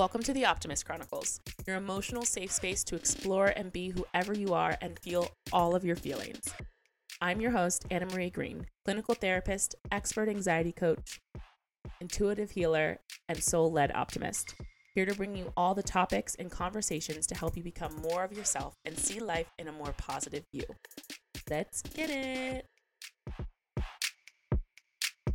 Welcome to the Optimist Chronicles, your emotional safe space to explore and be whoever you are and feel all of your feelings. I'm your host, Annamarie Green, clinical therapist, expert anxiety coach, intuitive healer, and soul led optimist. Here to bring you all the topics and conversations to help you become more of yourself and see life in a more positive view. Let's get it.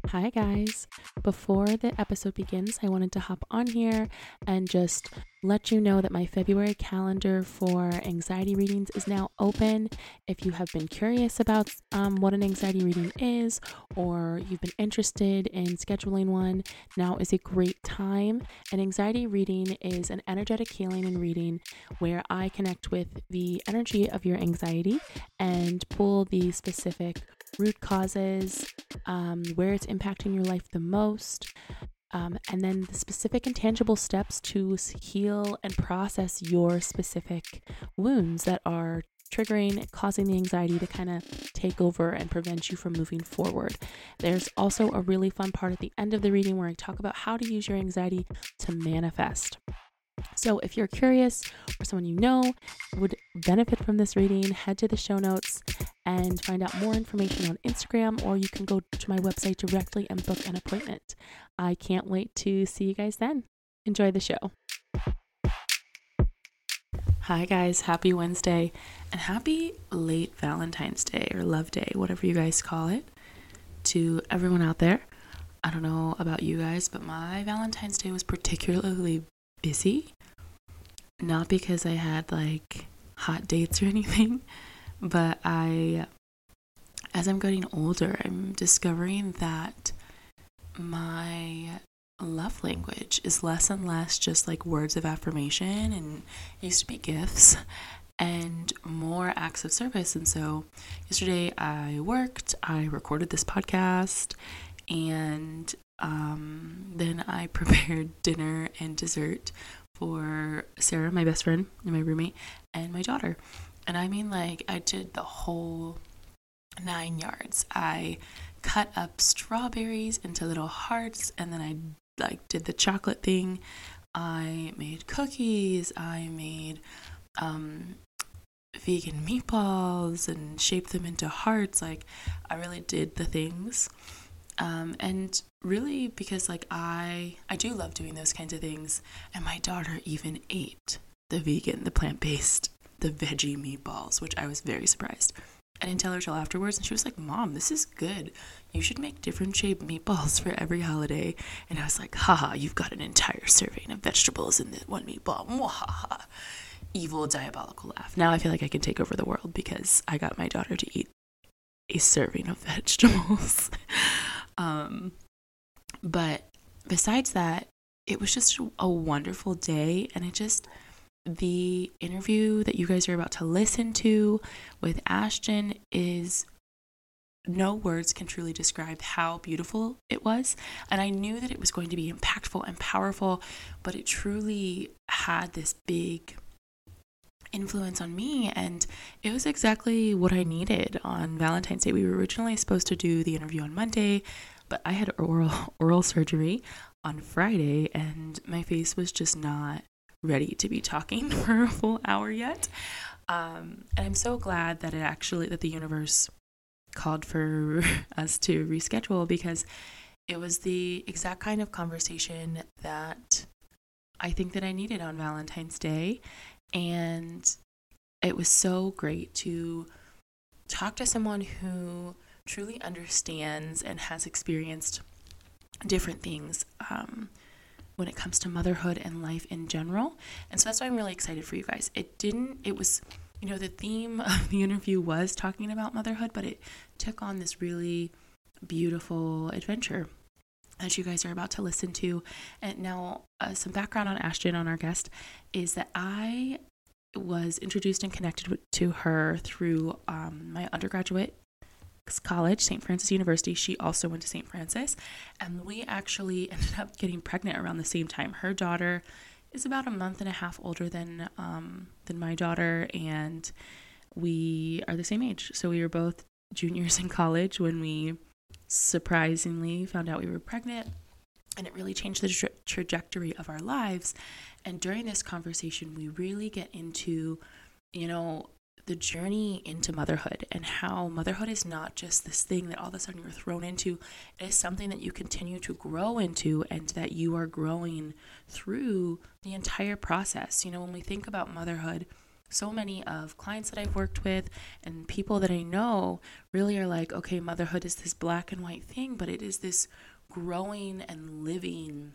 Hi, guys. Before the episode begins, I wanted to hop on here and just let you know that my February calendar for anxiety readings is now open. If you have been curious about um, what an anxiety reading is, or you've been interested in scheduling one, now is a great time. An anxiety reading is an energetic healing and reading where I connect with the energy of your anxiety and pull the specific root causes, um, where it's impacting your life the most, um, and then the specific and tangible steps to heal and process your specific wounds that are triggering, causing the anxiety to kind of take over and prevent you from moving forward. There's also a really fun part at the end of the reading where I talk about how to use your anxiety to manifest. So, if you're curious or someone you know would benefit from this reading, head to the show notes and find out more information on Instagram, or you can go to my website directly and book an appointment. I can't wait to see you guys then. Enjoy the show. Hi, guys. Happy Wednesday and happy late Valentine's Day or Love Day, whatever you guys call it, to everyone out there. I don't know about you guys, but my Valentine's Day was particularly busy. Not because I had like hot dates or anything, but I, as I'm getting older, I'm discovering that my love language is less and less just like words of affirmation and used to be gifts and more acts of service. And so yesterday I worked, I recorded this podcast, and um, then I prepared dinner and dessert for Sarah, my best friend, and my roommate, and my daughter. And I mean, like, I did the whole nine yards. I cut up strawberries into little hearts, and then I like did the chocolate thing. I made cookies. I made um, vegan meatballs and shaped them into hearts. Like, I really did the things um, and really because like i i do love doing those kinds of things. And my daughter even ate the vegan the plant-based the veggie meatballs which i was very surprised. I didn't tell her till afterwards and she was like mom this is good. You should make different shaped meatballs for every holiday. And i was like haha you've got an entire serving of vegetables in the one meatball. Mwahaha. evil diabolical laugh. Now i feel like i can take over the world because i got my daughter to eat a serving of vegetables um, but besides that, it was just a wonderful day. And it just, the interview that you guys are about to listen to with Ashton is no words can truly describe how beautiful it was. And I knew that it was going to be impactful and powerful, but it truly had this big influence on me. And it was exactly what I needed on Valentine's Day. We were originally supposed to do the interview on Monday, but I had oral oral surgery on Friday and my face was just not ready to be talking for a full hour yet. Um, and I'm so glad that it actually that the universe called for us to reschedule because it was the exact kind of conversation that I think that I needed on Valentine's Day and it was so great to talk to someone who truly understands and has experienced different things um, when it comes to motherhood and life in general. And so that's why I'm really excited for you guys. It didn't, it was, you know, the theme of the interview was talking about motherhood, but it took on this really beautiful adventure that you guys are about to listen to. And now, uh, some background on Ashton, on our guest, is that I was introduced and connected to her through um, my undergraduate college, St. Francis University. She also went to St. Francis. And we actually ended up getting pregnant around the same time. Her daughter is about a month and a half older than um, than my daughter, and we are the same age. So we were both juniors in college when we surprisingly found out we were pregnant. And it really changed the tra- trajectory of our lives. And during this conversation, we really get into, you know, the journey into motherhood and how motherhood is not just this thing that all of a sudden you're thrown into. It is something that you continue to grow into and that you are growing through the entire process. You know, when we think about motherhood, so many of clients that I've worked with and people that I know really are like, okay, motherhood is this black and white thing, but it is this growing and living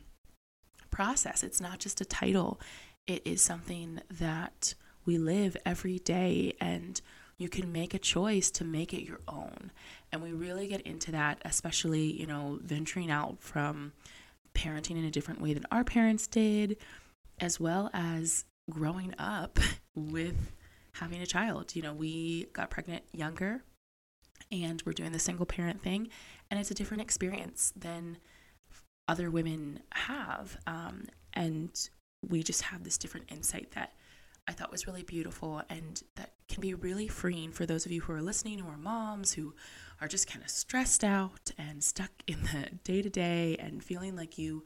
process. It's not just a title, it is something that we live every day and you can make a choice to make it your own. And we really get into that, especially, you know, venturing out from parenting in a different way than our parents did, as well as growing up with having a child. You know, we got pregnant younger and we're doing the single parent thing, and it's a different experience than other women have. Um, and we just have this different insight that I thought was really beautiful and that can be really freeing for those of you who are listening who are moms who are just kind of stressed out and stuck in the day to day and feeling like you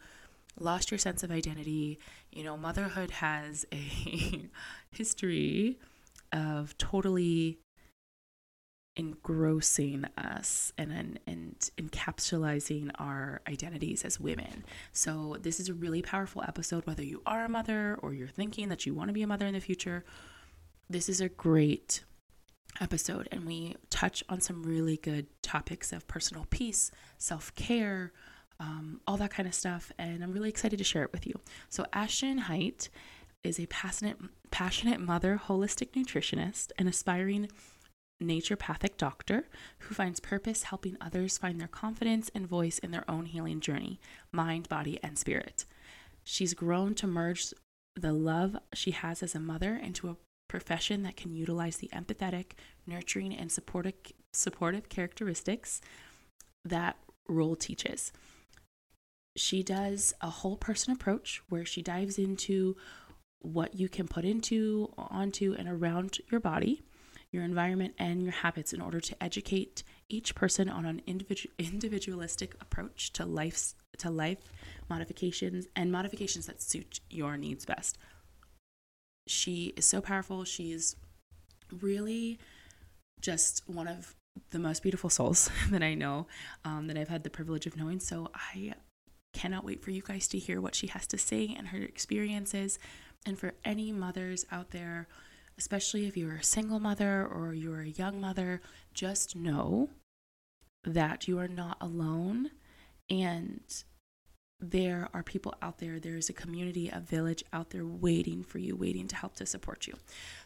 lost your sense of identity. You know, motherhood has a history of totally engrossing us and, and encapsulating our identities as women. So this is a really powerful episode whether you are a mother or you're thinking that you want to be a mother in the future. This is a great episode and we touch on some really good topics of personal peace, self-care, um, all that kind of stuff and I'm really excited to share it with you. So Ashton Hite is a passionate passionate mother, holistic nutritionist, and aspiring naturopathic doctor who finds purpose helping others find their confidence and voice in their own healing journey, mind, body, and spirit. She's grown to merge the love she has as a mother into a profession that can utilize the empathetic, nurturing, and supportive, supportive characteristics that role teaches. She does a whole person approach where she dives into what you can put into, onto, and around your body your environment, and your habits in order to educate each person on an individu- individualistic approach to life's to life modifications and modifications that suit your needs best. She is so powerful. She's really just one of the most beautiful souls that I know, um, that I've had the privilege of knowing. So I cannot wait for you guys to hear what she has to say and her experiences. And for any mothers out there especially if you're a single mother or you're a young mother, just know that you are not alone. And there are people out there there is a community a village out there waiting for you waiting to help to support you.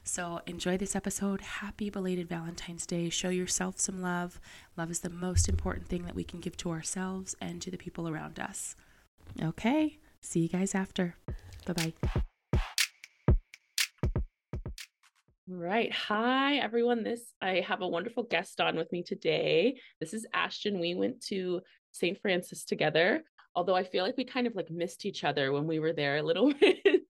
So enjoy this episode. Happy belated valentine's day. Show yourself some love. Love is the most important thing that we can give to ourselves and to the people around us. Okay. See you guys after. Bye bye Right. Hi, everyone. This I have a wonderful guest on with me today. This is Ashton. We went to St. Francis together, although I feel like we kind of like missed each other when we were there a little bit.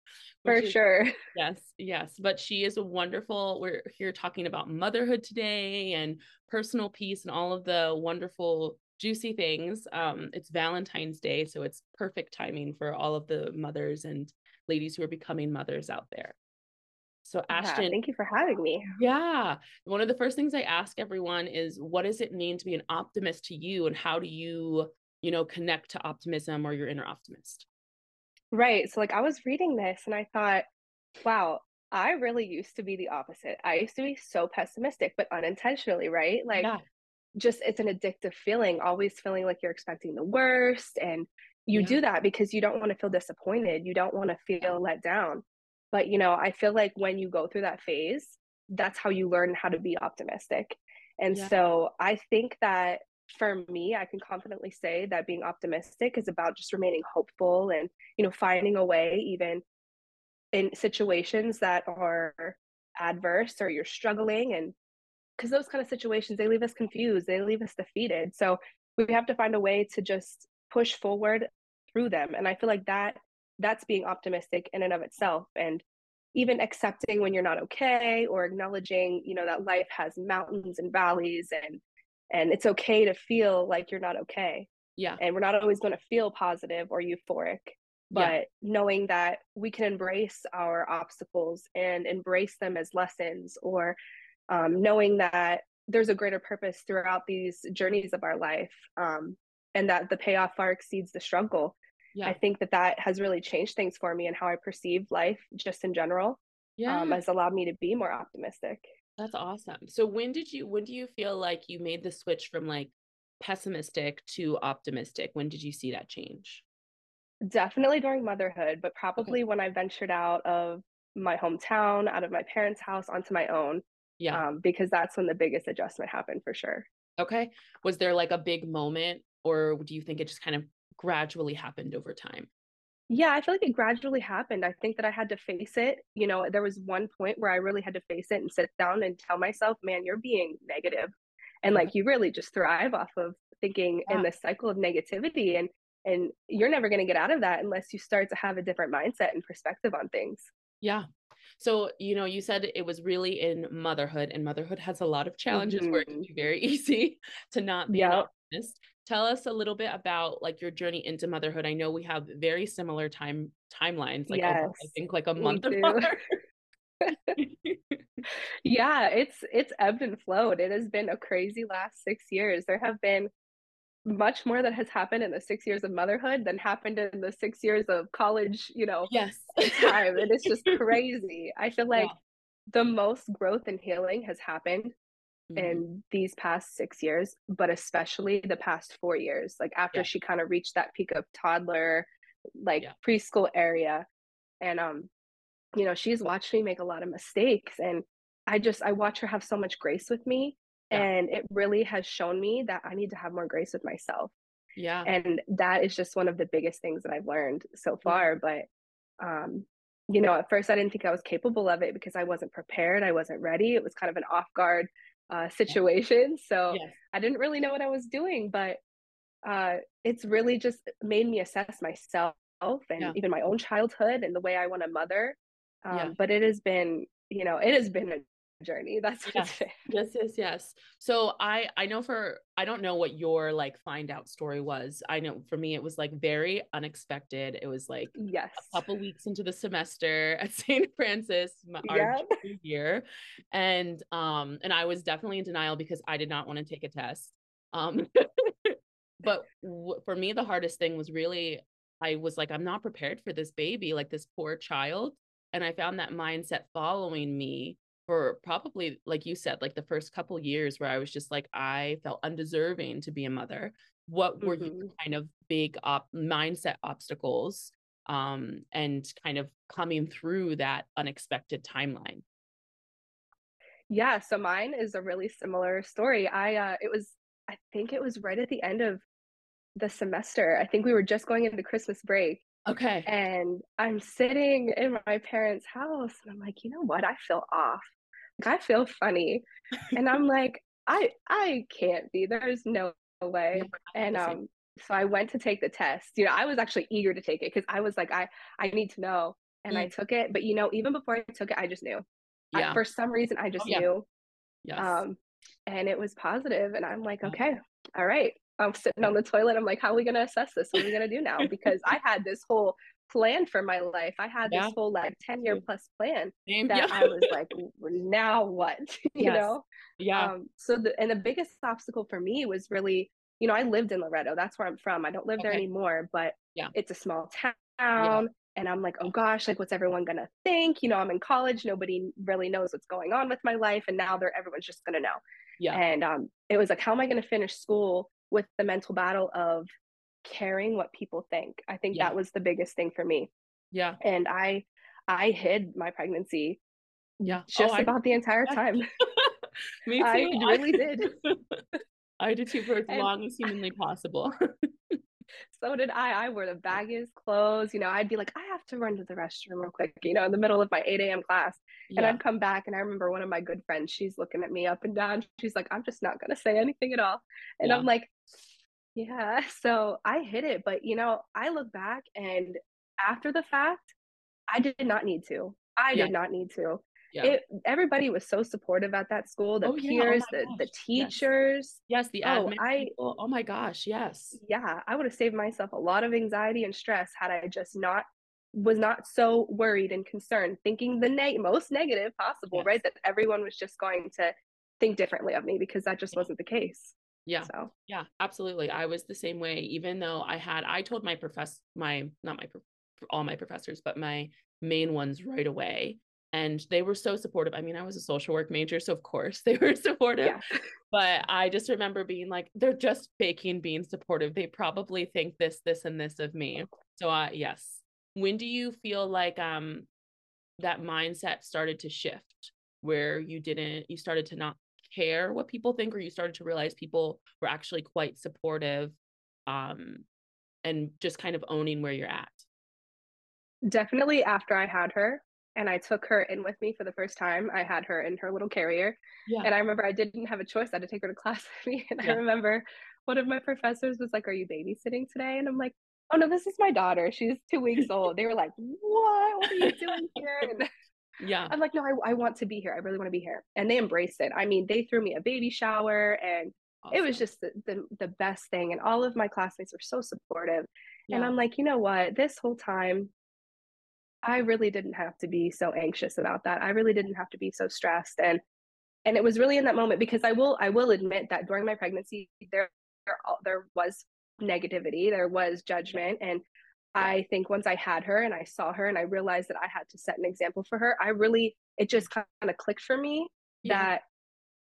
For is, sure. Yes, yes. But she is a wonderful. We're here talking about motherhood today and personal peace and all of the wonderful juicy things. Um, it's Valentine's Day, so it's perfect timing for all of the mothers and ladies who are becoming mothers out there. So Ashton, yeah, thank you for having me. Yeah. One of the first things I ask everyone is what does it mean to be an optimist to you and how do you, you know, connect to optimism or your inner optimist? Right. So like I was reading this and I thought, wow, I really used to be the opposite. I used to be so pessimistic, but unintentionally, right? Like yeah. just it's an addictive feeling, always feeling like you're expecting the worst and you yeah. do that because you don't want to feel disappointed. You don't want to feel let down. But, you know, I feel like when you go through that phase, that's how you learn how to be optimistic. And yeah. so I think that for me, I can confidently say that being optimistic is about just remaining hopeful and, you know, finding a way, even in situations that are adverse or you're struggling. And because those kind of situations, they leave us confused, they leave us defeated. So we have to find a way to just push forward through them. And I feel like that that's being optimistic in and of itself and even accepting when you're not okay or acknowledging you know that life has mountains and valleys and and it's okay to feel like you're not okay. Yeah. And we're not always going to feel positive or euphoric but yeah. knowing that we can embrace our obstacles and embrace them as lessons or um, knowing that there's a greater purpose throughout these journeys of our life um, and that the payoff far exceeds the struggle yeah. i think that that has really changed things for me and how i perceive life just in general um, yeah. um, has allowed me to be more optimistic. That's awesome. So when did you when do you feel like you made the switch from like pessimistic to optimistic? When did you see that change? Definitely during motherhood but probably okay. when i ventured out of my hometown out of my parents house onto my own yeah. um, because that's when the biggest adjustment happened for sure. Okay. Was there like a big moment or do you think it just kind of gradually happened over time yeah i feel like it gradually happened i think that i had to face it you know there was one point where i really had to face it and sit down and tell myself man you're being negative. and like you really just thrive off of thinking yeah. in this cycle of negativity and and you're never going to get out of that unless you start to have a different mindset and perspective on things yeah so, you know, you said it was really in motherhood, and motherhood has a lot of challenges mm-hmm. where it can mm-hmm. be very easy to not be yep. an optimist. Tell us a little bit about like your journey into motherhood. I know we have very similar time timelines, like yes, I think like a month apart. yeah, it's it's ebbed and flowed. It has been a crazy last six years. There have been much more that has happened in the six years of motherhood than happened in the six years of college, you know, yes. time. and it's just crazy. I feel like yeah. the most growth and healing has happened mm-hmm. in these past six years, but especially the past four years. Like after yeah. she kind of reached that peak of toddler, like yeah. preschool area. And um, you know, she's watched me make a lot of mistakes and I just I watch her have so much grace with me yeah. and it really has shown me that i need to have more grace with myself yeah and that is just one of the biggest things that i've learned so far but um you know at first i didn't think i was capable of it because i wasn't prepared i wasn't ready it was kind of an off guard uh, situation so yes. i didn't really know what i was doing but uh it's really just made me assess myself and yeah. even my own childhood and the way i want to mother um, yeah. but it has been you know it has been a journey that's yes. yes yes yes so i i know for i don't know what your like find out story was i know for me it was like very unexpected it was like yes a couple weeks into the semester at st francis our yeah. year and um and i was definitely in denial because i did not want to take a test um but w- for me the hardest thing was really i was like i'm not prepared for this baby like this poor child and i found that mindset following me for probably like you said like the first couple years where i was just like i felt undeserving to be a mother what were mm-hmm. kind of big op- mindset obstacles um, and kind of coming through that unexpected timeline? Yeah so mine is a really similar story. I uh it was i think it was right at the end of the semester. I think we were just going into christmas break okay. and i'm sitting in my parents house and i'm like you know what? I feel off I feel funny. and I'm like, I I can't be. There's no way. And um so I went to take the test. You know, I was actually eager to take it because I was like, I I need to know. And mm. I took it. But you know, even before I took it, I just knew. Yeah. I, for some reason I just oh, yeah. knew. Yes. Um and it was positive. And I'm like, okay, all right. I'm sitting on the toilet. I'm like, how are we gonna assess this? What are we gonna do now? Because I had this whole plan for my life. I had yeah. this whole like 10 year plus plan Same. that yeah. I was like, now what? you yes. know? Yeah. Um, so the and the biggest obstacle for me was really, you know, I lived in Loretto. That's where I'm from. I don't live okay. there anymore, but yeah, it's a small town. Yeah. And I'm like, oh gosh, like what's everyone gonna think? You know, I'm in college, nobody really knows what's going on with my life. And now they're everyone's just gonna know. Yeah. And um, it was like, how am I gonna finish school with the mental battle of caring what people think. I think yeah. that was the biggest thing for me. Yeah. And I I hid my pregnancy. Yeah. Oh, just oh, about I, the entire time. me too. I really did. I did too for as and, long as humanly possible. so did I. I wore the baggiest clothes. You know, I'd be like, I have to run to the restroom real quick, you know, in the middle of my 8 a.m. class. Yeah. And I'd come back and I remember one of my good friends, she's looking at me up and down. She's like, I'm just not gonna say anything at all. And yeah. I'm like, yeah, so I hit it, but you know, I look back and after the fact, I did not need to. I yeah. did not need to. yeah. it everybody was so supportive at that school. The oh, peers, yeah. oh the, the teachers. Yes, yes the oh, admin oh, I, people. Oh my gosh, yes. Yeah, I would have saved myself a lot of anxiety and stress had I just not was not so worried and concerned, thinking the ne- most negative possible, yes. right? That everyone was just going to think differently of me because that just wasn't the case. Yeah. So. Yeah, absolutely. I was the same way, even though I had, I told my professor, my, not my, all my professors, but my main ones right away. And they were so supportive. I mean, I was a social work major, so of course they were supportive. Yeah. But I just remember being like, they're just faking being supportive. They probably think this, this, and this of me. So, uh, yes. When do you feel like um that mindset started to shift where you didn't, you started to not care what people think or you started to realize people were actually quite supportive um and just kind of owning where you're at? Definitely after i had her and i took her in with me for the first time i had her in her little carrier yeah. and i remember i didn't have a choice i had to take her to class with me and yeah. i remember one of my professors was like are you babysitting today? And i'm like oh no this is my daughter she's two weeks old. They were like what? What are you doing here? And yeah. I'm like no I, I want to be here. I really want to be here. And they embraced it. I mean they threw me a baby shower and awesome. it was just the, the, the best thing and all of my classmates were so supportive. Yeah. and i'm like you know what? This whole time i really didn't have to be so anxious about that. I really didn't have to be so stressed. And and it was really in that moment because i will i will admit that during my pregnancy there there, there was negativity there was judgment and I think once I had her and I saw her and I realized that I had to set an example for her, I really, it just kind of clicked for me yeah. that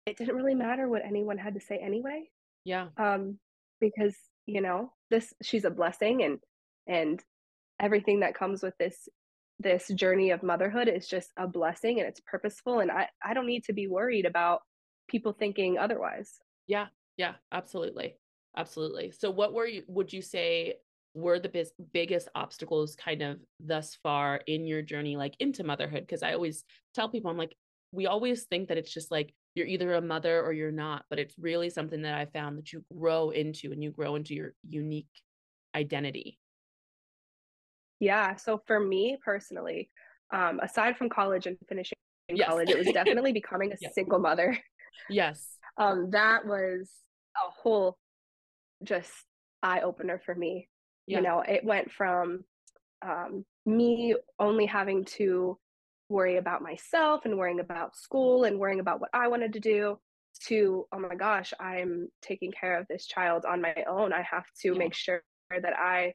it didn't really matter what anyone had to say anyway. Yeah. Um, because, you know, this, she's a blessing and, and everything that comes with this, this journey of motherhood is just a blessing and it's purposeful. And I, I don't need to be worried about people thinking otherwise. Yeah. Yeah. Absolutely. Absolutely. So what were you, would you say were the bis- biggest obstacles kind of thus far in your journey like into motherhood? Because i always tell people i'm like we always think that it's just like you're either a mother or you're not but it's really something that i found that you grow into and you grow into your unique identity. Yeah so for me personally um aside from college and finishing yes. college it was definitely becoming a yes. single mother. Yes. Um that was a whole just eye opener for me yeah. you know it went from um, me only having to worry about myself and worrying about school and worrying about what i wanted to do to oh my gosh i'm taking care of this child on my own. I have to yeah. make sure that i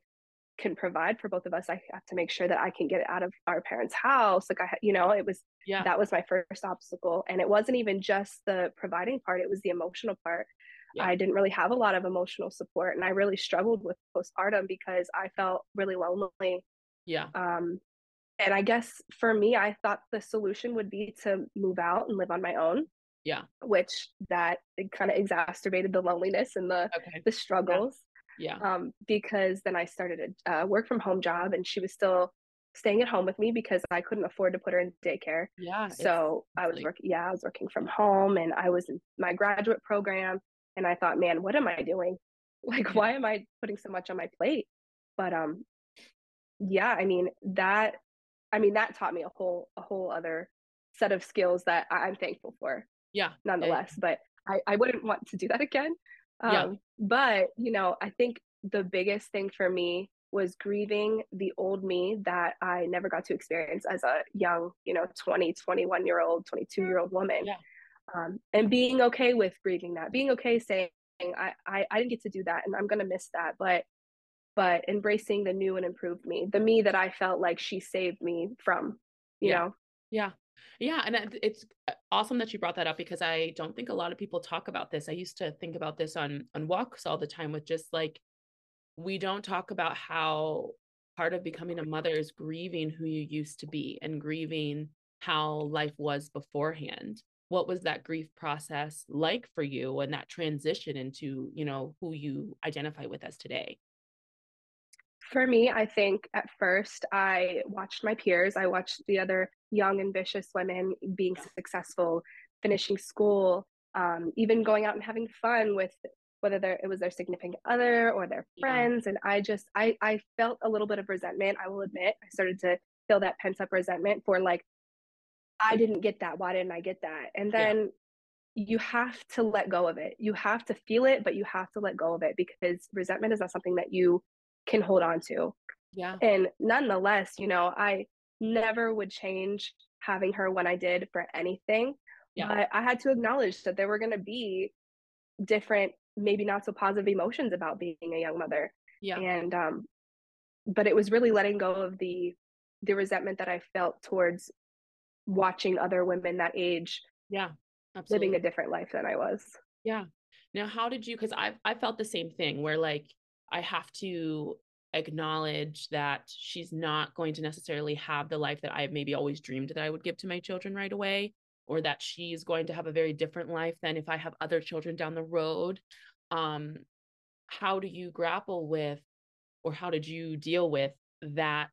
can provide for both of us. I have to make sure that i can get out of our parents house. Like i you know it was yeah. that was my first obstacle. And it wasn't even just the providing part it was the emotional part yeah. I didn't really have a lot of emotional support and I really struggled with postpartum because I felt really lonely. Yeah. Um and I guess for me I thought the solution would be to move out and live on my own. Yeah. Which that kind of exacerbated the loneliness and the okay. the struggles. Yeah. yeah. Um because then I started a uh, work from home job and she was still staying at home with me because I couldn't afford to put her in daycare. Yeah. So I was like... working yeah, I was working from home and I was in my graduate program and I thought, man, what am I doing? Like, why am I putting so much on my plate? But um, yeah, I mean that, I mean that taught me a whole a whole other set of skills that I'm thankful for. Yeah, nonetheless, but I I wouldn't want to do that again. Um, yeah. But you know, I think the biggest thing for me was grieving the old me that I never got to experience as a young, you know, 20, 21 year old, 22 year old woman. Yeah um, and being okay with grieving that being okay saying I, I i didn't get to do that and i'm gonna miss that but but embracing the new and improved me the me that i felt like she saved me from you yeah. know? Yeah. Yeah and it's uh, awesome that you brought that up because i don't think a lot of people talk about this. I used to think about this on on walks all the time with just like we don't talk about how part of becoming a mother is grieving who you used to be and grieving how life was beforehand what was that grief process like for you and that transition into you know who you identify with as today for me i think at first i watched my peers i watched the other young ambitious women being successful finishing school um, even going out and having fun with whether it was their significant other or their friends yeah. and i just I, I felt a little bit of resentment i will admit i started to feel that pent up resentment for like I didn't get that. Why didn't I get that? And then yeah. you have to let go of it. You have to feel it, but you have to let go of it because resentment is not something that you can hold on to. Yeah. And nonetheless, you know, I never would change having her when I did for anything. Yeah. But I had to acknowledge that there were going to be different, maybe not so positive emotions about being a young mother. Yeah. And, um, but it was really letting go of the, the resentment that I felt towards watching other women that age. Yeah. Absolutely. Living a different life than I was. Yeah. Now, how did you, cause I, I felt the same thing where like, I have to acknowledge that she's not going to necessarily have the life that I maybe always dreamed that I would give to my children right away, or that she's going to have a very different life than if I have other children down the road. Um, how do you grapple with, or how did you deal with that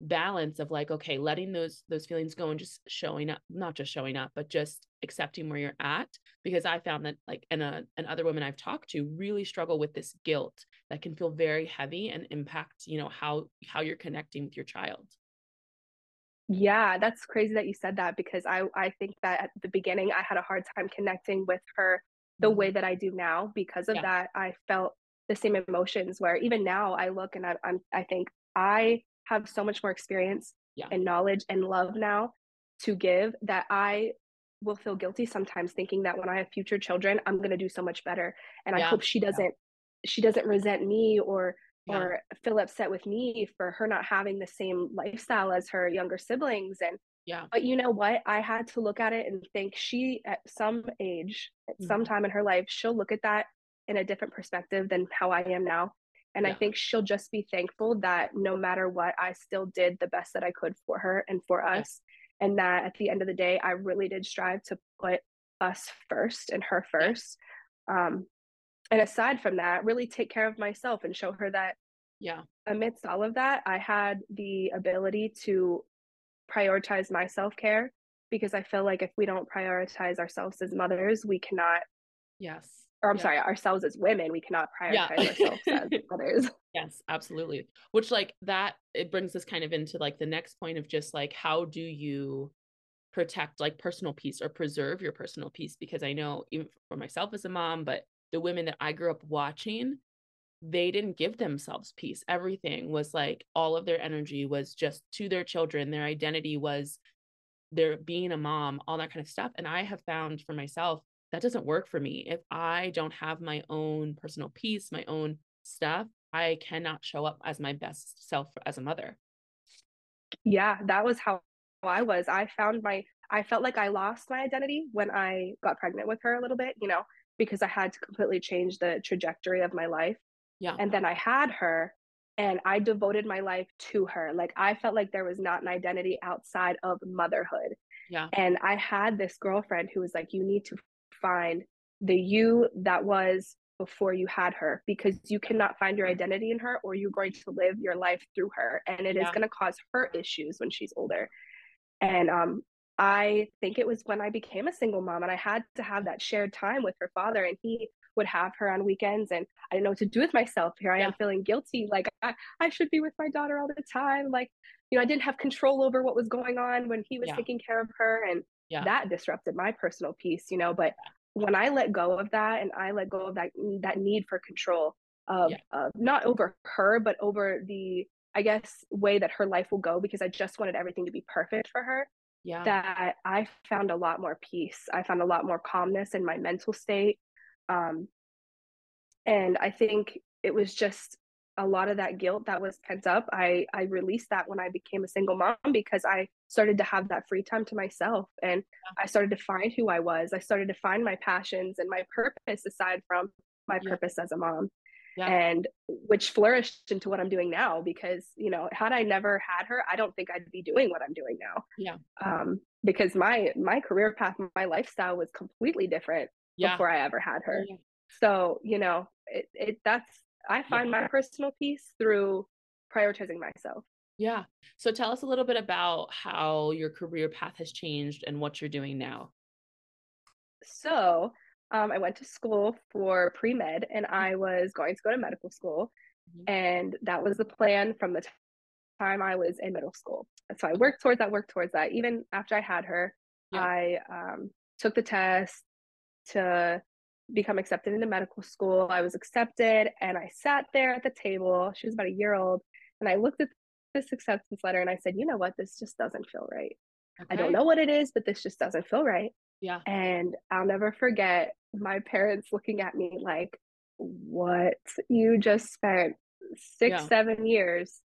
balance of like okay letting those those feelings go and just showing up not just showing up but just accepting where you're at because i found that like and uh, and other women i've talked to really struggle with this guilt that can feel very heavy and impact you know how how you're connecting with your child yeah that's crazy that you said that because i i think that at the beginning i had a hard time connecting with her the way mm-hmm. that i do now because of yeah. that i felt the same emotions where even now i look and I, i'm i think i have so much more experience yeah. and knowledge and love now to give that I will feel guilty sometimes thinking that when I have future children, I'm going to do so much better. And yeah. I hope she doesn't, yeah. she doesn't resent me or, or feel upset with me for her not having the same lifestyle as her younger siblings. And, yeah. But you know what? I had to look at it and think she, at some age, at mm-hmm. some time in her life, she'll look at that in a different perspective than how I am now. And yeah. I think she'll just be thankful that no matter what, I still did the best that I could for her and for us. Yeah. And that at the end of the day, I really did strive to put us first and her first. Um, and aside from that, really take care of myself and show her that, yeah, amidst all of that, I had the ability to prioritize my self care because I feel like if we don't prioritize ourselves as mothers, we cannot yes or I'm yeah. sorry, ourselves as women, we cannot prioritize yeah. ourselves as others. Yes, absolutely. Which like that it brings us kind of into like the next point of just like how do you protect like personal peace or preserve your personal peace because I know even for myself as a mom, but the women that I grew up watching, they didn't give themselves peace. Everything was like all of their energy was just to their children. Their identity was their being a mom, all that kind of stuff. And I have found for myself that doesn't work for me. If I don't have my own personal peace, my own stuff, I cannot show up as my best self as a mother. Yeah, that was how I was. I found my, I felt like I lost my identity when I got pregnant with her a little bit, you know, because I had to completely change the trajectory of my life. Yeah. And then I had her and I devoted my life to her. Like I felt like there was not an identity outside of motherhood. Yeah. And I had this girlfriend who was like, you need to find the you that was before you had her because you cannot find your identity in her or you're going to live your life through her and it yeah. is going to cause her issues when she's older and um i think it was when i became a single mom and i had to have that shared time with her father and he would have her on weekends and i didn't know what to do with myself here i yeah. am feeling guilty like I, I should be with my daughter all the time like you know i didn't have control over what was going on when he was yeah. taking care of her and yeah. that disrupted my personal peace you know but when i let go of that and i let go of that that need for control of yeah. uh, not over her but over the i guess way that her life will go because i just wanted everything to be perfect for her yeah that i found a lot more peace i found a lot more calmness in my mental state um and i think it was just a lot of that guilt that was pent up i i released that when i became a single mom because i started to have that free time to myself and i started to find who i was i started to find my passions and my purpose aside from my yeah. purpose as a mom yeah. and which flourished into what i'm doing now because you know had i never had her i don't think i'd be doing what i'm doing now yeah um because my my career path my lifestyle was completely different yeah. before i ever had her so you know it, it that's I find my personal peace through prioritizing myself. Yeah. So tell us a little bit about how your career path has changed and what you're doing now. So, um, I went to school for pre med and mm-hmm. I was going to go to medical school. Mm-hmm. And that was the plan from the time I was in middle school. So I worked towards that, worked towards that. Even after I had her, yeah. I um, took the test to become accepted into medical school. I was accepted and I sat there at the table. She was about a year old. And I looked at this acceptance letter and I said, you know what? This just doesn't feel right. Okay. I don't know what it is, but this just doesn't feel right. Yeah. And I'll never forget my parents looking at me like, what? You just spent six, yeah. seven years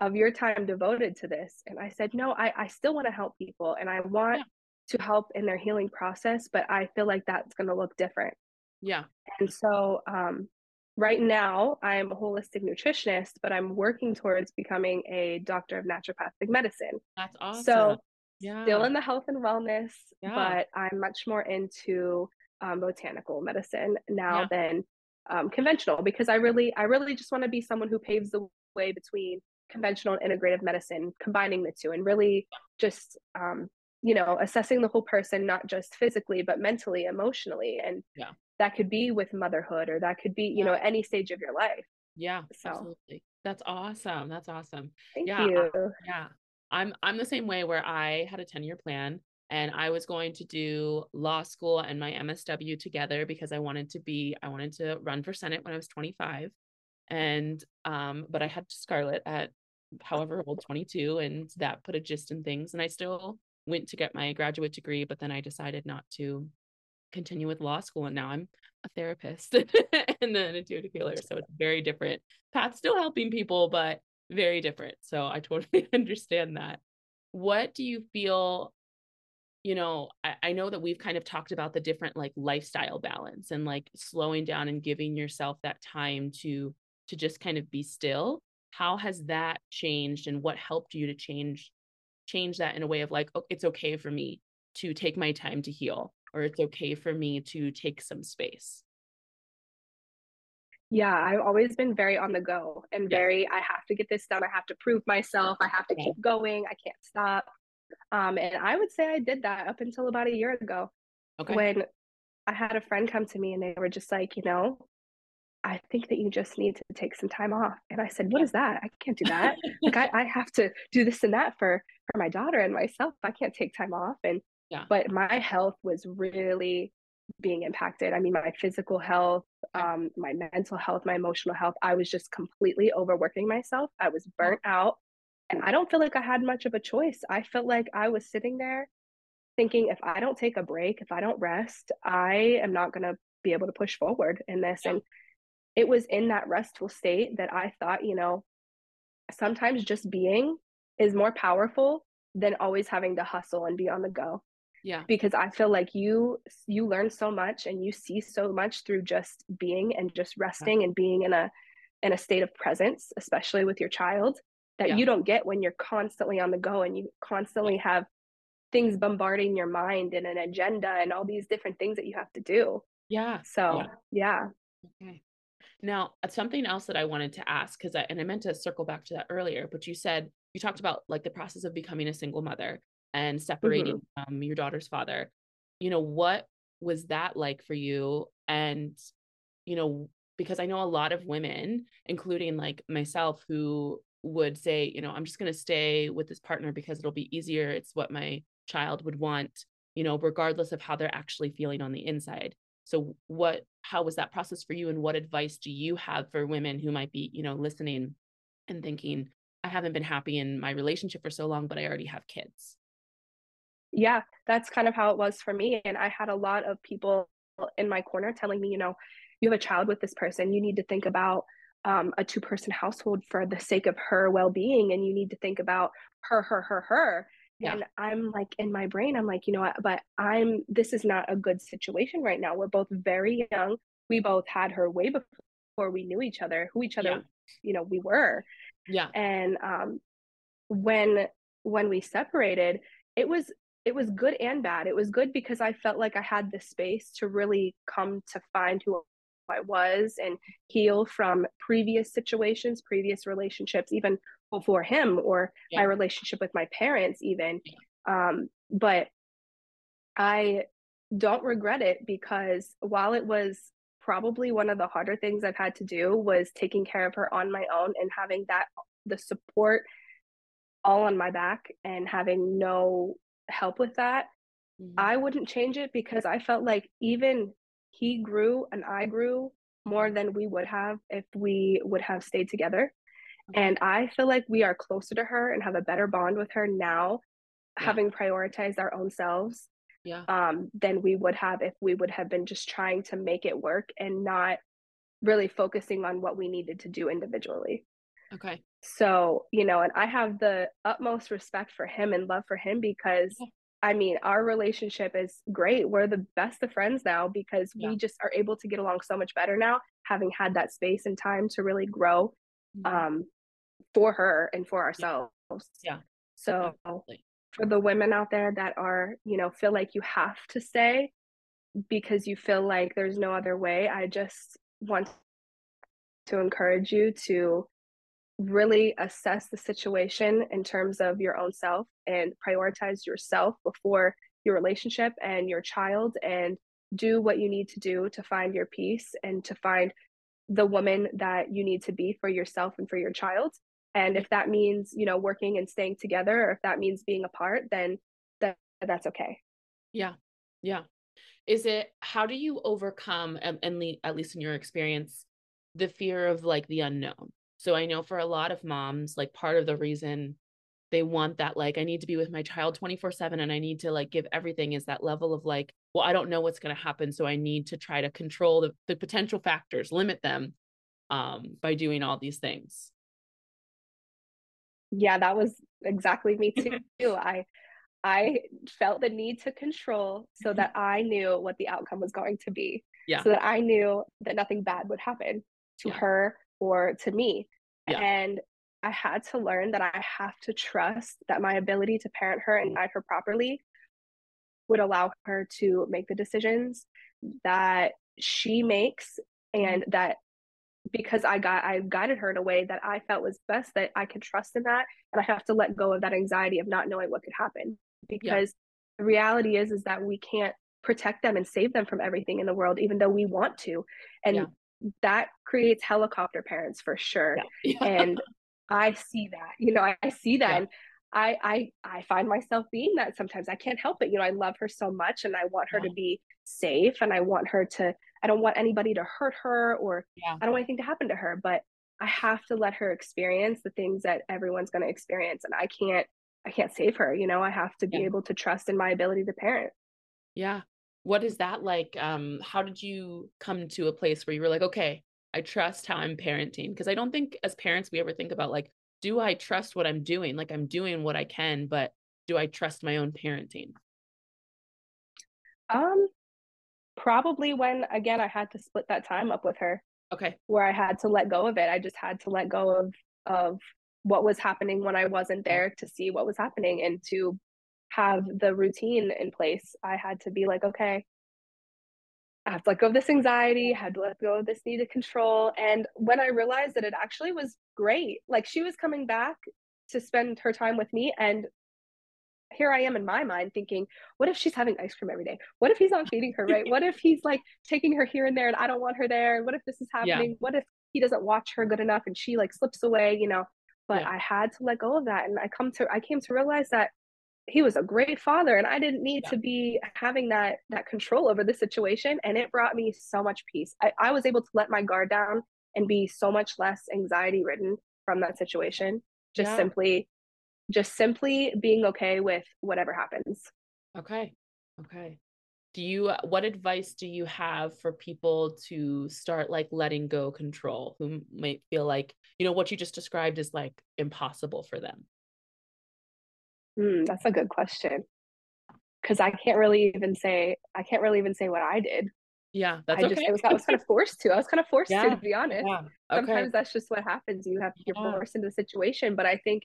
of your time devoted to this. And I said, no, I, I still want to help people and I want yeah. to help in their healing process, but I feel like that's going to look different. Yeah. And so um, right now I'm a holistic nutritionist, but I'm working towards becoming a doctor of naturopathic medicine. That's awesome. So yeah. still in the health and wellness, yeah. but I'm much more into um, botanical medicine now yeah. than um, conventional because I really, I really just want to be someone who paves the way between conventional and integrative medicine, combining the two, and really just um, you know assessing the whole person, not just physically but mentally, emotionally, and yeah that could be with motherhood or that could be you yeah. know any stage of your life yeah so absolutely. that's awesome that's awesome Thank yeah you. I, yeah i'm i'm the same way where i had a 10 year plan and i was going to do law school and my msw together because i wanted to be i wanted to run for senate when i was 25 and um but i had scarlet at however old 22 and that put a gist in things and i still went to get my graduate degree but then i decided not to continue with law school and now I'm a therapist and then intuitive healer. So it's very different path, still helping people, but very different. So I totally understand that. What do you feel? You know, I, I know that we've kind of talked about the different like lifestyle balance and like slowing down and giving yourself that time to to just kind of be still. How has that changed and what helped you to change change that in a way of like, oh, it's okay for me to take my time to heal or it's okay for me to take some space? Yeah, I've always been very on the go and yeah. very, I have to get this done. I have to prove myself. I have to keep going. I can't stop. Um, and I would say I did that up until about a year ago. Okay. When I had a friend come to me and they were just like, you know, I think that you just need to take some time off. And I said, What is that? I can't do that. like I, I have to do this and that for for my daughter and myself. I can't take time off. And yeah. But my health was really being impacted. I mean, my physical health, um, my mental health, my emotional health. I was just completely overworking myself. I was burnt out. And I don't feel like I had much of a choice. I felt like I was sitting there thinking if I don't take a break, if I don't rest, I am not going to be able to push forward in this. Yeah. And it was in that restful state that I thought, you know, sometimes just being is more powerful than always having to hustle and be on the go yeah. because i feel like you you learn so much and you see so much through just being and just resting yeah. and being in a in a state of presence especially with your child that yeah. you don't get when you're constantly on the go and you constantly have things bombarding your mind and an agenda and all these different things that you have to do. Yeah. So yeah, yeah. okay. Now uh, something else that i wanted to ask because i and i meant to circle back to that earlier but you said you talked about like the process of becoming a single mother and separating mm-hmm. from your daughter's father. You know what was that like for you? And you know because i know a lot of women including like myself who would say you know i'm just going to stay with this partner because it'll be easier. It's what my child would want you know regardless of how they're actually feeling on the inside. So what how was that process for you and what advice do you have for women who might be you know listening and thinking i haven't been happy in my relationship for so long but i already have kids yeah, that's kind of how it was for me. And I had a lot of people in my corner telling me, you know, you have a child with this person, you need to think about um, a two person household for the sake of her well being. And you need to think about her, her, her, her. Yeah. And I'm like, in my brain, I'm like, you know what, but I'm, this is not a good situation right now. We're both very young. We both had her way before we knew each other, who each other, yeah. you know, we were. Yeah. And um, when, when we separated, it was it was good and bad. It was good because I felt like I had the space to really come to find who I was and heal from previous situations, previous relationships, even before him or yeah. my relationship with my parents, even. Um, but I don't regret it because while it was probably one of the harder things I've had to do was taking care of her on my own and having that the support all on my back and having no help with that, mm-hmm. I wouldn't change it because I felt like even he grew and I grew more than we would have if we would have stayed together. Okay. And I feel like we are closer to her and have a better bond with her now, yeah. having prioritized our own selves yeah. um, than we would have if we would have been just trying to make it work and not really focusing on what we needed to do individually. Okay. So, you know, and I have the utmost respect for him and love for him because I mean, our relationship is great. We're the best of friends now because yeah. we just are able to get along so much better now, having had that space and time to really grow mm-hmm. um, for her and for ourselves. Yeah. So, Absolutely. for the women out there that are, you know, feel like you have to stay because you feel like there's no other way, I just want to encourage you to really assess the situation in terms of your own self and prioritize yourself before your relationship and your child and do what you need to do to find your peace and to find the woman that you need to be for yourself and for your child. And if that means you know working and staying together or if that means being apart then that that's okay. Yeah. Yeah. Is it how do you overcome um, and, and at least in your experience the fear of like the unknown so I know for a lot of moms, like part of the reason they want that, like, I need to be with my child 24 7 and I need to like give everything is that level of like, well, I don't know what's going to happen. So I need to try to control the, the potential factors, limit them um, by doing all these things. Yeah, that was exactly me too. I, I felt the need to control so mm-hmm. that I knew what the outcome was going to be. Yeah. So that I knew that nothing bad would happen to yeah. her or to me. Yeah. And I had to learn that I have to trust that my ability to parent her and guide her properly would allow her to make the decisions that she makes and mm-hmm. that because I got I guided her in a way that I felt was best that I could trust in that and I have to let go of that anxiety of not knowing what could happen because yeah. the reality is is that we can't protect them and save them from everything in the world even though we want to and yeah that creates helicopter parents for sure. Yeah. Yeah. and I see that, you know, I, I see that. Yeah. And I, I I find myself being that sometimes. I can't help it. You know, I love her so much and I want her to be safe and I want her to I don't want anybody to hurt her or I don't want anything to happen to her, but I have to let her experience the things that everyone's going to experience and I can't I can't save her, you know. I have to be able to trust in my ability to parent. Yeah what is that like um how did you come to a place where you were like okay i trust how i'm parenting because i don't think as parents we ever think about like do i trust what i'm doing? Like i'm doing what i can but do i trust my own parenting? Um probably when again i had to split that time up with her okay. where i had to let go of it i just had to let go of of what was happening when i wasn't there to see what was happening and to have the routine in place, I had to be like, okay, I have to let go of this anxiety, I had to let go of this need to control. And when I realized that it actually was great, like she was coming back to spend her time with me. And here I am in my mind thinking, what if she's having ice cream every day? What if he's not feeding her right? what if he's like taking her here and there and I don't want her there? And what if this is happening? Yeah. What if he doesn't watch her good enough and she like slips away, you know? But yeah. I had to let go of that. And I come to I came to realize that he was a great father and i didn't need yeah. to be having that that control over the situation and it brought me so much peace I, I was able to let my guard down and be so much less anxiety ridden from that situation just yeah. simply just simply being okay with whatever happens okay okay do you uh, what advice do you have for people to start like letting go control who might feel like you know what you just described is like impossible for them Mm, that's a good question. Because I can't really even say I can't really even say what I did. Yeah, that's I just okay. it was I was kind of forced to. I was kind of forced yeah, to, to be honest. Yeah. Okay. Sometimes that's just what happens. You have you're yeah. forced into the situation. But I think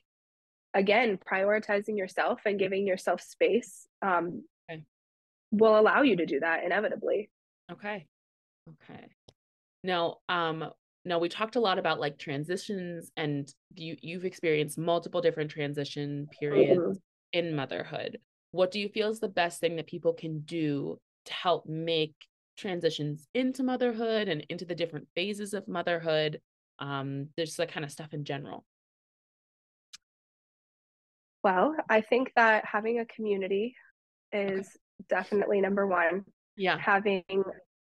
again, prioritizing yourself and giving yourself space um, okay. will allow you to do that inevitably. Okay. Okay. Now, um, now we talked a lot about like transitions and you you've experienced multiple different transition periods mm-hmm. in motherhood what do you feel is the best thing that people can do to help make transitions into motherhood and into the different phases of motherhood um there's that kind of stuff in general Well, I think that having a community is okay. definitely number one. Yeah. Having,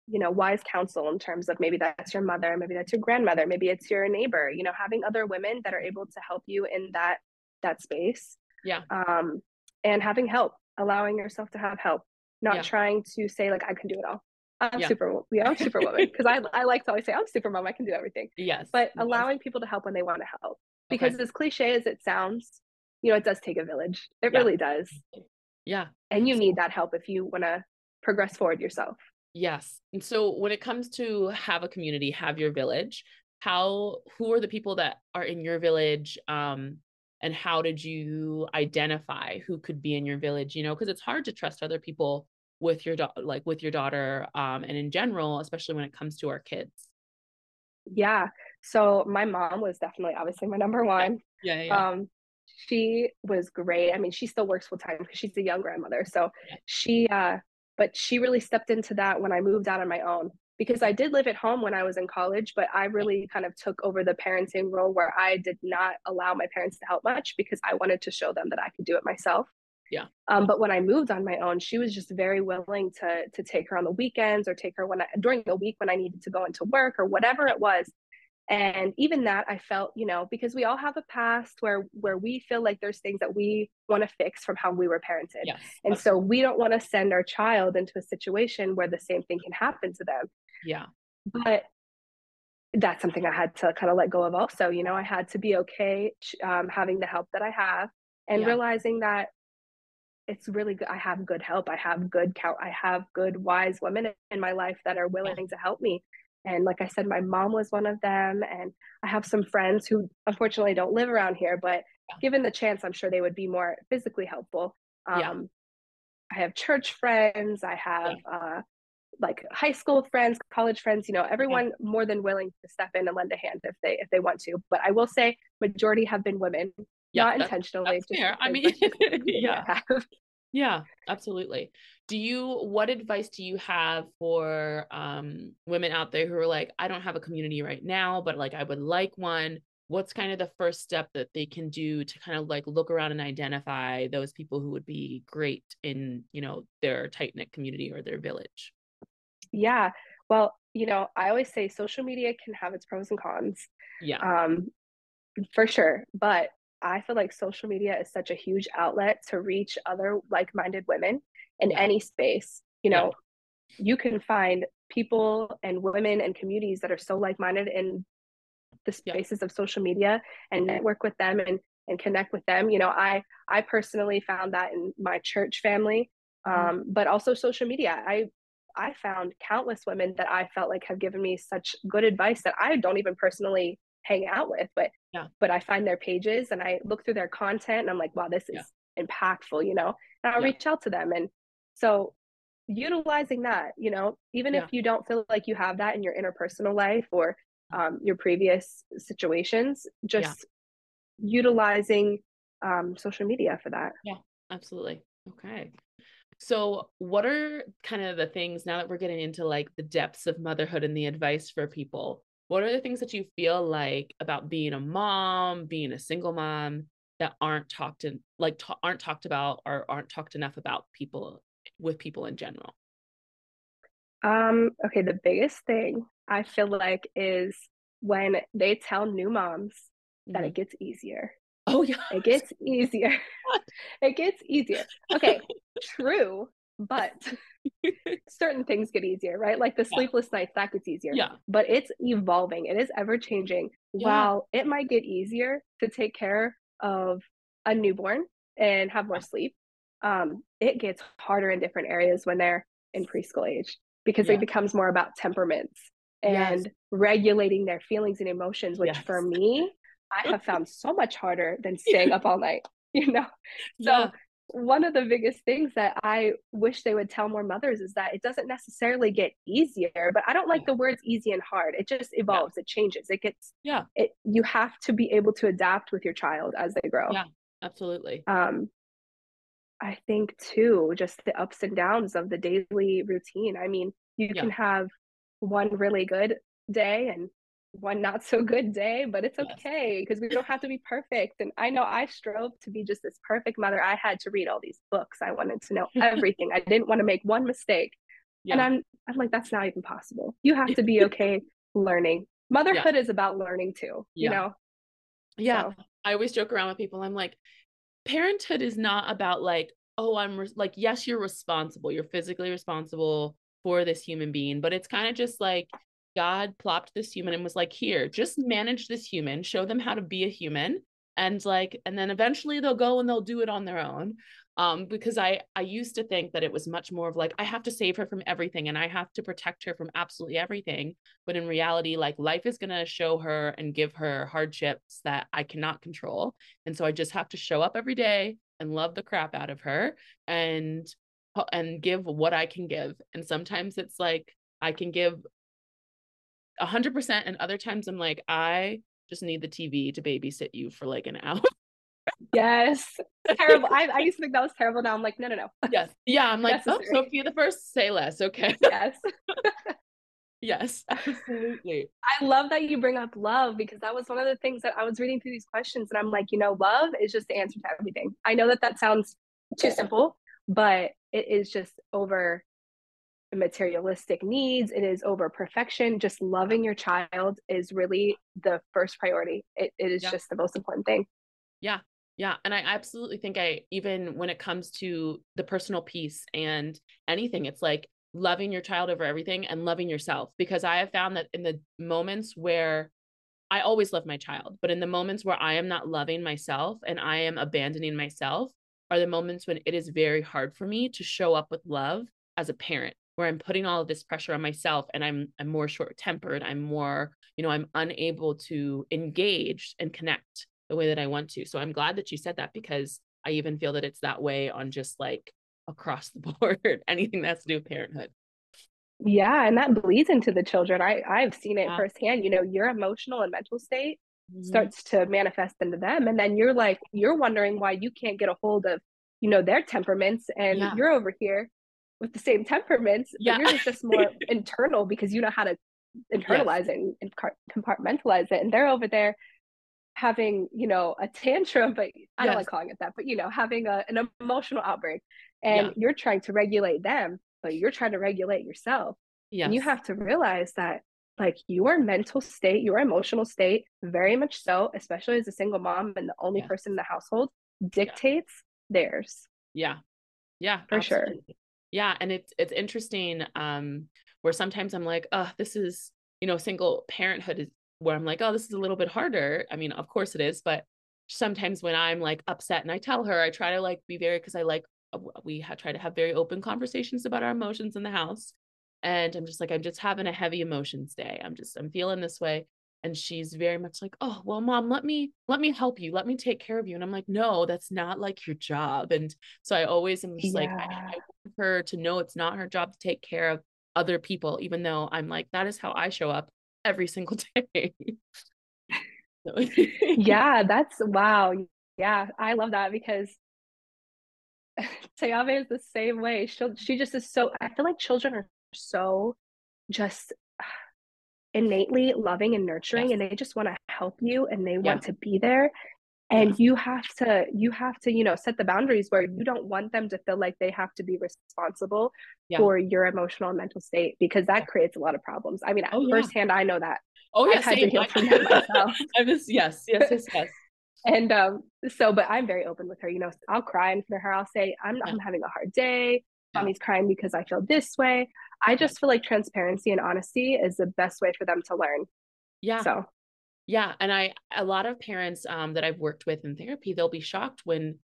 you know, wise counsel in terms of maybe that's your mother, maybe that's your grandmother, maybe it's your neighbor, you know, having other women that are able to help you in that that space. Yeah. Um, and having help, allowing yourself to have help, not yeah. trying to say like I can do it all. I'm yeah. super yeah, I'm superwoman because I I like to always say I'm supermom, I can do everything. Yes. But allowing people to help when they want to help. Because okay. as cliche as it sounds, you know, it does take a village. It yeah. really does. Yeah. And you need that help if you want to progress forward yourself. Yes. And so when it comes to have a community, have your village, how who are the people that are in your village um and how did you identify who could be in your village, you know, because it's hard to trust other people with your daughter like with your daughter um and in general, especially when it comes to our kids. Yeah. So my mom was definitely obviously my number one. Yeah. yeah, yeah. Um she was great. I mean, she still works full time because she's a young grandmother. So she, uh, but she really stepped into that when I moved out on my own because I did live at home when I was in college, but I really kind of took over the parenting role where I did not allow my parents to help much because I wanted to show them that I could do it myself. Yeah. Um, but when I moved on my own, she was just very willing to to take her on the weekends or take her when I, during the week when I needed to go into work or whatever it was and even that i felt you know because we all have a past where where we feel like there's things that we want to fix from how we were parented. Yes, and so we don't want to send our child into a situation where the same thing can happen to them. Yeah. But that's something i had to kind of let go of also you know i had to be okay um, having the help that i have and yeah. realizing that it's really good i have good help i have good count i have good wise women in my life that are willing yeah. to help me and like I said, my mom was one of them. And I have some friends who unfortunately don't live around here, but given the chance, I'm sure they would be more physically helpful. Um, yeah. I have church friends. I have yeah. uh, like high school friends, college friends. You know, everyone more than willing to step in and lend a hand if they if they want to. But I will say, majority have been women, yeah, not intentionally. That's fair. I mean, yeah, yeah, absolutely. Do you what advice do you have for um women out there who are like I don't have a community right now, but like I would like one. What's kind of the first step that they can do to kind of like look around and identify those people who would be great in, you know, their tight-knit community or their village? Yeah. Well, you know, I always say social media can have its pros and cons. Yeah. Um for sure, but I feel like social media is such a huge outlet to reach other like minded women in yeah. any space. You know, yeah. you can find people and women and communities that are so like minded in the spaces yeah. of social media and network with them and and connect with them you know i i personally found that in my church family mm-hmm. um, mm-hmm. but also social media i i found countless women that i felt like have given me such good advice that i don't even personally hang out with but yeah. but i find their pages and i look through their content and i'm like wow this is yeah. impactful you know and i'll yeah. reach out to them and so utilizing that you know even if you don't feel like you have that in your interpersonal life or um, your previous situations just utilizing um, social media for that. Yeah absolutely. Okay. So, what are kind of the things now that we're getting into like the depths of motherhood and the advice for people? what are the things that you feel like about being a mom being a single mom that aren't talked in like t- aren't talked about or aren't talked enough about people with people in general um okay the biggest thing i feel like is when they tell new moms that mm-hmm. it gets easier oh yeah it gets easier it gets easier okay true but certain things get easier, right? Like the sleepless yeah. nights, that gets easier. Yeah. But it's evolving, it is ever changing. Yeah. While it might get easier to take care of a newborn and have more sleep, um, it gets harder in different areas when they're in preschool age because yeah. it becomes more about temperaments and yes. regulating their feelings and emotions, which yes. for me, I have found so much harder than staying up all night, you know? So one of the biggest things that I wish they would tell more mothers is that it doesn't necessarily get easier, but I don't like the words easy and hard. It just evolves, yeah. it changes, it gets, yeah, it, you have to be able to adapt with your child as they grow. Yeah, absolutely. Um, I think too, just the ups and downs of the daily routine. I mean, you yeah. can have one really good day and one not so good day, but it's okay because we don't have to be perfect. And I know I strove to be just this perfect mother. I had to read all these books. I wanted to know everything. I didn't want to make one mistake. Yeah. And I'm I'm like, that's not even possible. You have to be okay learning. Motherhood yeah. is about learning too, you know? Yeah. So. I always joke around with people. I'm like, parenthood is not about like, oh, I'm re- like, yes, you're responsible. You're physically responsible for this human being, but it's kind of just like God plopped this human and was like, here, just manage this human, show them how to be a human. And like, and then eventually they'll go and they'll do it on their own um, because I I used to think that it was much more of like I have to save her from everything and I have to protect her from absolutely everything. But in reality, like life is gonna show her and give her hardships that I cannot control, and so I just have to show up every day and love the crap out of her and and give what I can give. And sometimes it's like I can give a hundred percent, and other times I'm like I just need the TV to babysit you for like an hour. Yes. Terrible. I, I used to think that was terrible. Now I'm like, no, no, no. Yes. Yeah. I'm like, oh, Sofia the first, say less. Okay. Yes. yes, absolutely. I love that you bring up love because that was one of the things that I was reading through these questions and I'm like, you know, love is just the answer to everything. I know that that sounds too simple, but it is just over materialistic needs it is over perfection just loving your child is really the first priority it, it is yeah. just the most important thing yeah yeah. And I absolutely think I, even when it comes to the personal peace and anything, it's like loving your child over everything and loving yourself. Because I have found that in the moments where I always love my child, but in the moments where I am not loving myself and I am abandoning myself are the moments when it is very hard for me to show up with love as a parent where I'm putting all of this pressure on myself and I'm I'm more short-tempered, I'm more, you know, I'm unable to engage and connect the way that I want to. So I'm glad that you said that because I even feel that it's that way on just like across the board, anything that's to do with parenthood. Yeah, and that bleeds into the children. I I've seen it yeah. firsthand. You know, your emotional and mental state mm-hmm. starts to manifest into them, and then you're like, you're wondering why you can't get a hold of, you know, their temperaments, and yeah. you're over here with the same temperaments, yeah. but you're just more internal because you know how to internalize yes. it and compartmentalize it, and they're over there having you know a tantrum but i yes. don't like calling it that but you know having a, an emotional outbreak and yeah. you're trying to regulate them but you're trying to regulate yourself yeah you have to realize that like your mental state your emotional state very much so especially as a single mom and the only yeah. person in the household dictates yeah. theirs yeah yeah for absolutely. sure yeah and it's it's interesting um where sometimes i'm like oh this is you know single parenthood is where I'm like, oh, this is a little bit harder. I mean, of course it is, but sometimes when I'm like upset and I tell her, I try to like be very because I like uh, we ha- try to have very open conversations about our emotions in the house. And I'm just like, I'm just having a heavy emotions day. I'm just I'm feeling this way. And she's very much like, oh, well, mom, let me let me help you. Let me take care of you. And I'm like, no, that's not like your job. And so I always am just yeah. like, I, I want her to know it's not her job to take care of other people, even though I'm like, that is how I show up every single day. yeah, that's wow. Yeah, I love that because Tayave is the same way. She she just is so. I feel like children are so just innately loving and nurturing, yes. and they just want to help you and they yeah. want to be there and yeah. you have to you have to you know set the boundaries where you don't want them to feel like they have to be responsible yeah. for your emotional and mental state because that creates a lot of problems. I mean oh, firsthand yeah. i know that. Oh yeah I've had to heal from that myself. I was yes yes yes yes. And um so but i'm very open with her you know i'll cry in front of her. I'll say i'm, I'm having a hard day. Mommy's crying because i feel this way. I just feel like transparency and honesty is the best way for them to learn. Yeah. So yeah, and I a lot of parents um, that I've worked with in therapy, they'll be shocked when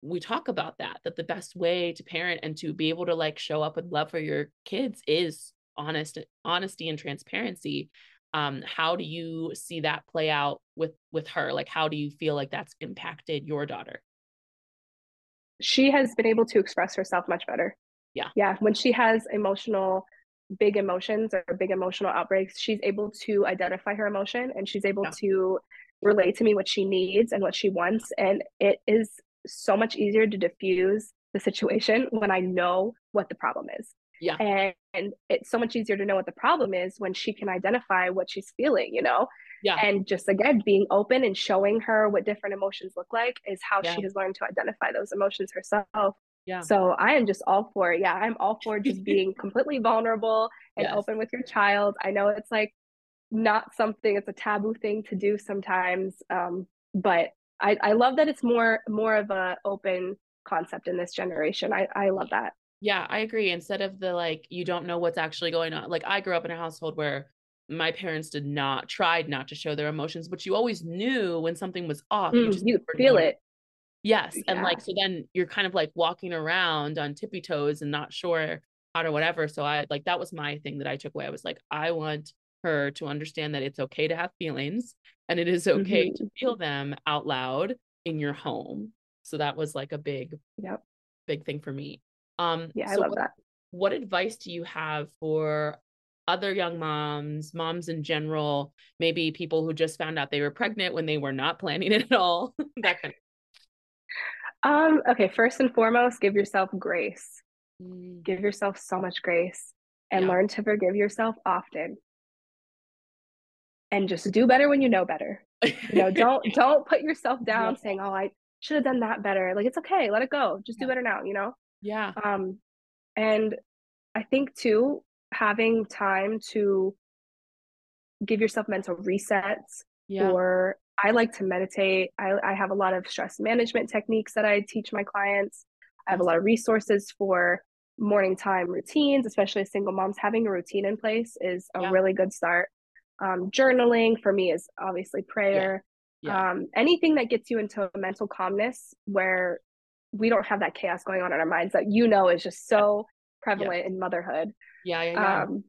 we talk about that that the best way to parent and to be able to like show up with love for your kids is honest honesty and transparency. Um, how do you see that play out with with her? Like, how do you feel like that's impacted your daughter? She has been able to express herself much better. Yeah, yeah. When she has emotional big emotions or big emotional outbreaks, she's able to identify her emotion and she's able yeah. to relate to me what she needs and what she wants. And it is so much easier to diffuse the situation when I know what the problem is. Yeah. And and it's so much easier to know what the problem is when she can identify what she's feeling you know yeah and just again being open and showing her what different emotions look like is how Yeah. she has learned to identify those emotions herself Yeah. so i am just all for it yeah i'm all for just being completely vulnerable and Yes. open with your child i know it's like not something it's a taboo thing to do sometimes um but i i love that it's more more of a open concept in this generation i i love that Yeah, I agree. Instead of the like, you don't know what's actually going on. Like, I grew up in a household where my parents did not, tried not to show their emotions, but you always knew when something was off. Mm, just you feel it Yes. And like, so then you're kind of like walking around on tippy toes and not sure how to whatever. So I like, that was my thing that I took away. I was like, I want her to understand that it's okay to have feelings and it is okay to feel them out loud in your home. So that was like a big, yep big thing for me. Um, yeah i so love what- that what advice do you have for other young moms, moms in general, maybe people who just found out they were pregnant when they were not planning it at all? that kind um okay first and foremost give yourself grace Mm, give yourself so much grace and Yeah. learn to forgive yourself often and just do better when you know better you know don't don't put yourself down Yeah. saying oh i should have done that better like it's okay let it go just do better now you know yeah. um and i think too having time to give yourself mental resets Yeah. or i like to meditate I, I have a lot of stress management techniques that i teach my clients i have a lot of resources for morning time routines especially single moms having a routine in place is a Yeah. really good start um, journaling for me is obviously prayer Yeah. um, anything that gets you into a mental calmness where we don't have that chaos going on in our minds that you know is just so prevalent in motherhood yeah. Yeah. Yeah. um,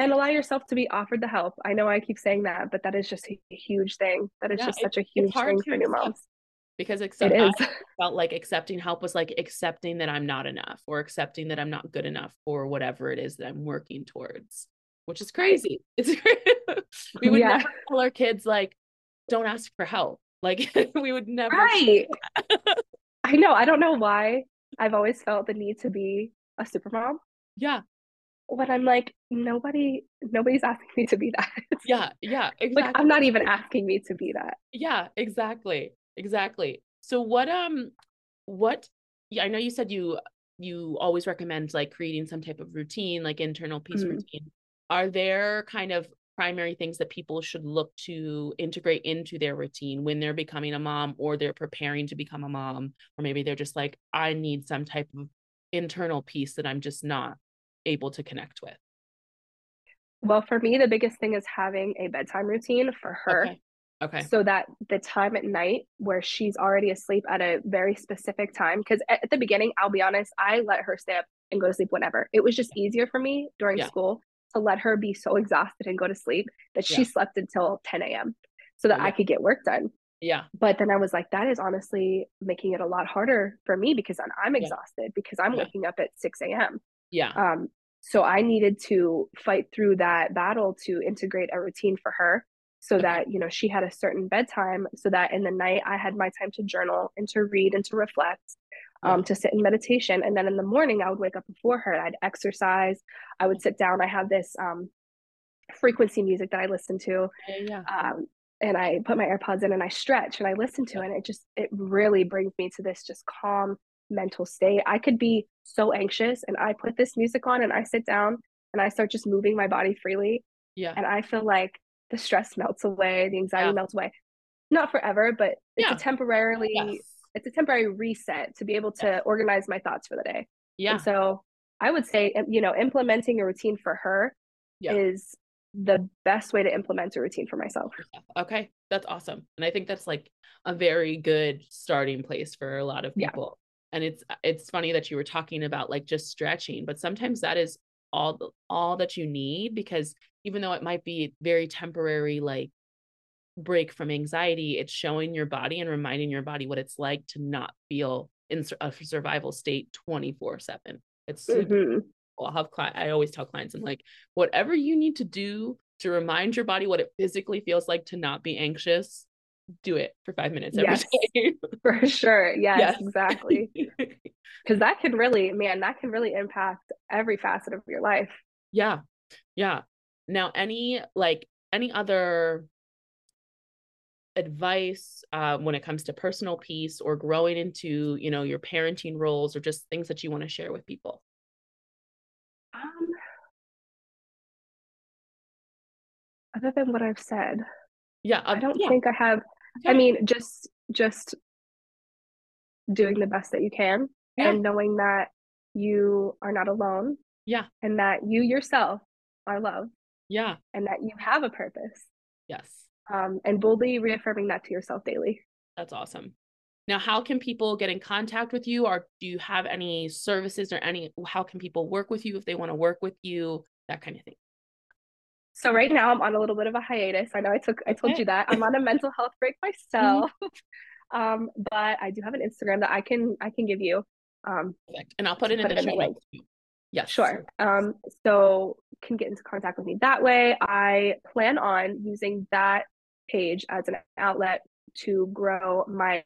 and allow yourself to be offered the help i know i keep saying that but that is just a huge thing that is Yeah, just it- such a huge thing for new moms because it accept, is I felt like accepting help was like accepting that I'm not enough or accepting that I'm not good enough for whatever it is that I'm working towards, which is crazy. It's we would Yeah. never tell our kids like, don't ask for help. Like we would never. right i know i don't know why i've always felt the need to be a super mom Yeah, when i'm like nobody nobody's asking me to be that yeah, yeah. Exactly. like i'm not even asking me to be that Yeah, exactly. Exactly. So what um what yeah, I know you said you you always recommend like creating some type of routine, like internal peace Mhm. routine. Are there kind of primary things that people should look to integrate into their routine when they're becoming a mom or they're preparing to become a mom or maybe they're just like I need some type of internal peace that I'm just not able to connect with. well for me the biggest thing is having a bedtime routine for her Okay. Okay. so that the time at night where she's already asleep at a very specific time because at, the beginning i'll be honest i let her stay up and go to sleep whenever it was just easier for me during Yeah. school to let her be so exhausted and go to sleep that she Yeah. slept until 10 a.m so that Yeah. i could get work done Yeah. but then i was like that is honestly making it a lot harder for me because i'm, exhausted because i'm waking up at 6 a.m Yeah. um, so I needed to fight through that battle to integrate a routine for her so Okay. that, you know, she had a certain bedtime so that in the night I had my time to journal and to read and to reflect, um, to sit in meditation. And then in the morning I would wake up before her, and I'd exercise, I would sit down. I have this um, frequency music that I listen to. Yeah. yeah. Um, and I put my AirPods in and I stretch and I listen to it. And it just, it really brings me to this just calm mental state. I could be so anxious and I put this music on and I sit down and I start just moving my body freely. Yeah. And I feel like the stress melts away, the anxiety Yeah. melts away. Not forever, but it's Yeah. a temporarily, Yes. it's a temporary reset to be able to organize my thoughts for the day. Yeah. And so I would say, um, you know, implementing a routine for her Yeah. is the best way to implement a routine for myself. Okay, that's awesome. And I think that's like a very good starting place for a lot of people. And it's it's funny that you were talking about like just stretching, but sometimes that is all all that you need because even though it might be very temporary like break from anxiety, it's showing your body and reminding your body what it's like to not feel in a survival state 24/7. It's super Mhm. cool. I'll have cli- I always tell clients, I'm like, whatever you need to do to remind your body what it physically feels like to not be anxious, do it for five minutes every yes, day. for sure. Yes, yes. exactly. Because that can really, man, that can really impact every facet of your life. Yeah. Yeah. Now, any like any other advice uh, when it comes to personal peace or growing into you know your parenting roles or just things that you want to share with people um other than what i've said yeah uh, i don't yeah. think i have i mean just just doing the best that you can yeah. and knowing that you are not alone yeah and that you yourself are loved yeah and that you have a purpose yes um, and boldly reaffirming that to yourself daily. That's awesome. Now, how can people get in contact with you, or do you have any services or any? How can people work with you if they want to work with you? That kind of thing. So right now I'm on a little bit of a hiatus. I know I took I told you that I'm on a mental health break myself, mm-hmm. um, but I do have an Instagram that I can I can give you. Um, Perfect. And I'll put it in the show link. Yeah, sure. Um, so can get into contact with me that way. I plan on using that page as an outlet to grow my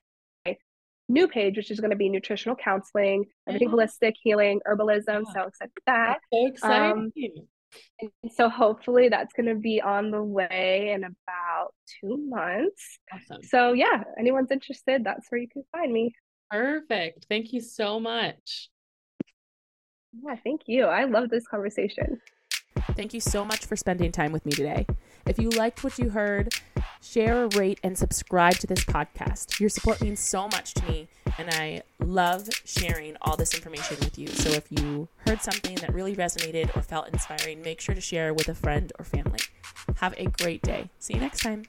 new page, which is going to be nutritional counseling, everything yeah. holistic, healing, herbalism. Yeah. So excited for that. That's so exciting. Um, and so hopefully that's going to be on the way in about two months. Awesome. So yeah, anyone's interested, that's where you can find me. Perfect. Thank you so much. Yeah, thank you. I love this conversation. Thank you so much for spending time with me today. If you liked what you heard, share, rate, and subscribe to this podcast. Your support means so much to me, and I love sharing all this information with you. So if you heard something that really resonated or felt inspiring, make sure to share with a friend or family. Have a great day. See you next time.